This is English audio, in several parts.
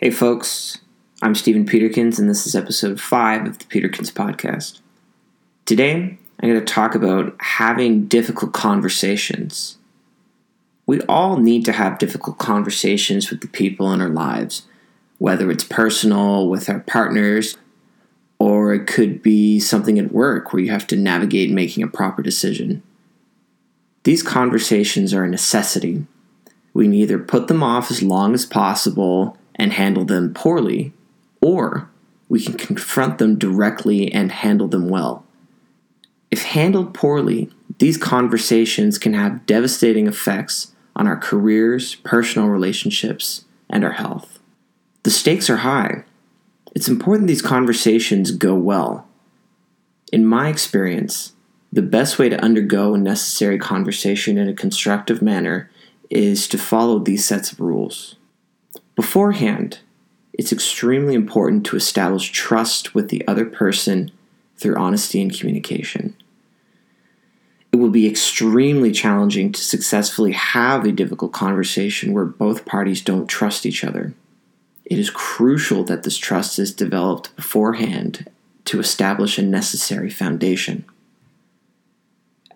Hey, folks, I'm Stephen Peterkins, and this is episode 5 of the Peterkins Podcast. Today, I'm going to talk about having difficult conversations. We all need to have difficult conversations with the people in our lives, whether it's personal, with our partners, or it could be something at work where you have to navigate making a proper decision. These conversations are a necessity. We can either put them off as long as possible and handle them poorly, or we can confront them directly and handle them well. If handled poorly, these conversations can have devastating effects on our careers, personal relationships, and our health. The stakes are high. It's important these conversations go well. In my experience, the best way to undergo a necessary conversation in a constructive manner is to follow these sets of rules. Beforehand, it's extremely important to establish trust with the other person through honesty and communication. It will be extremely challenging to successfully have a difficult conversation where both parties don't trust each other. It is crucial that this trust is developed beforehand to establish a necessary foundation.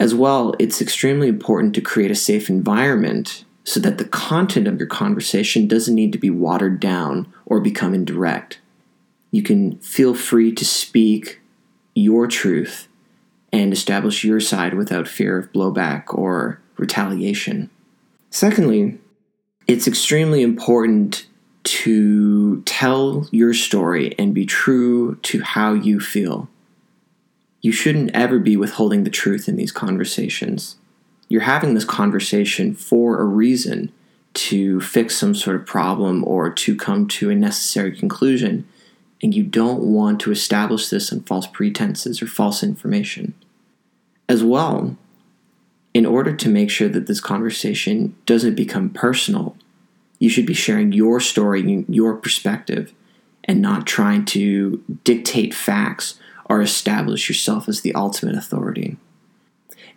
As well, it's extremely important to create a safe environment so that the content of your conversation doesn't need to be watered down or become indirect. You can feel free to speak your truth and establish your side without fear of blowback or retaliation. Secondly, it's extremely important to tell your story and be true to how you feel. You shouldn't ever be withholding the truth in these conversations. You're having this conversation for a reason to fix some sort of problem or to come to a necessary conclusion, and you don't want to establish this on false pretenses or false information. As well, in order to make sure that this conversation doesn't become personal, you should be sharing your story, your perspective, and not trying to dictate facts or establish yourself as the ultimate authority.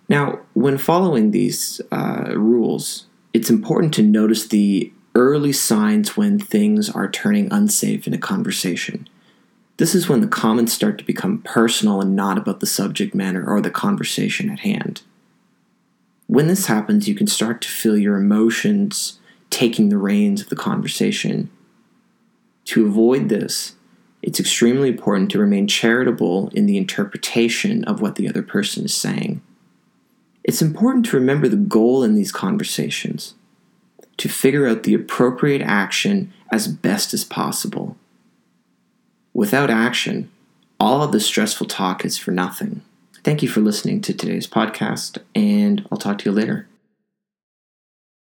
Now, when following these uh, rules, it's important to notice the early signs when things are turning unsafe in a conversation. This is when the comments start to become personal and not about the subject matter or the conversation at hand. When this happens, you can start to feel your emotions taking the reins of the conversation. To avoid this, it's extremely important to remain charitable in the interpretation of what the other person is saying. It's important to remember the goal in these conversations to figure out the appropriate action as best as possible. Without action, all of the stressful talk is for nothing. Thank you for listening to today's podcast, and I'll talk to you later.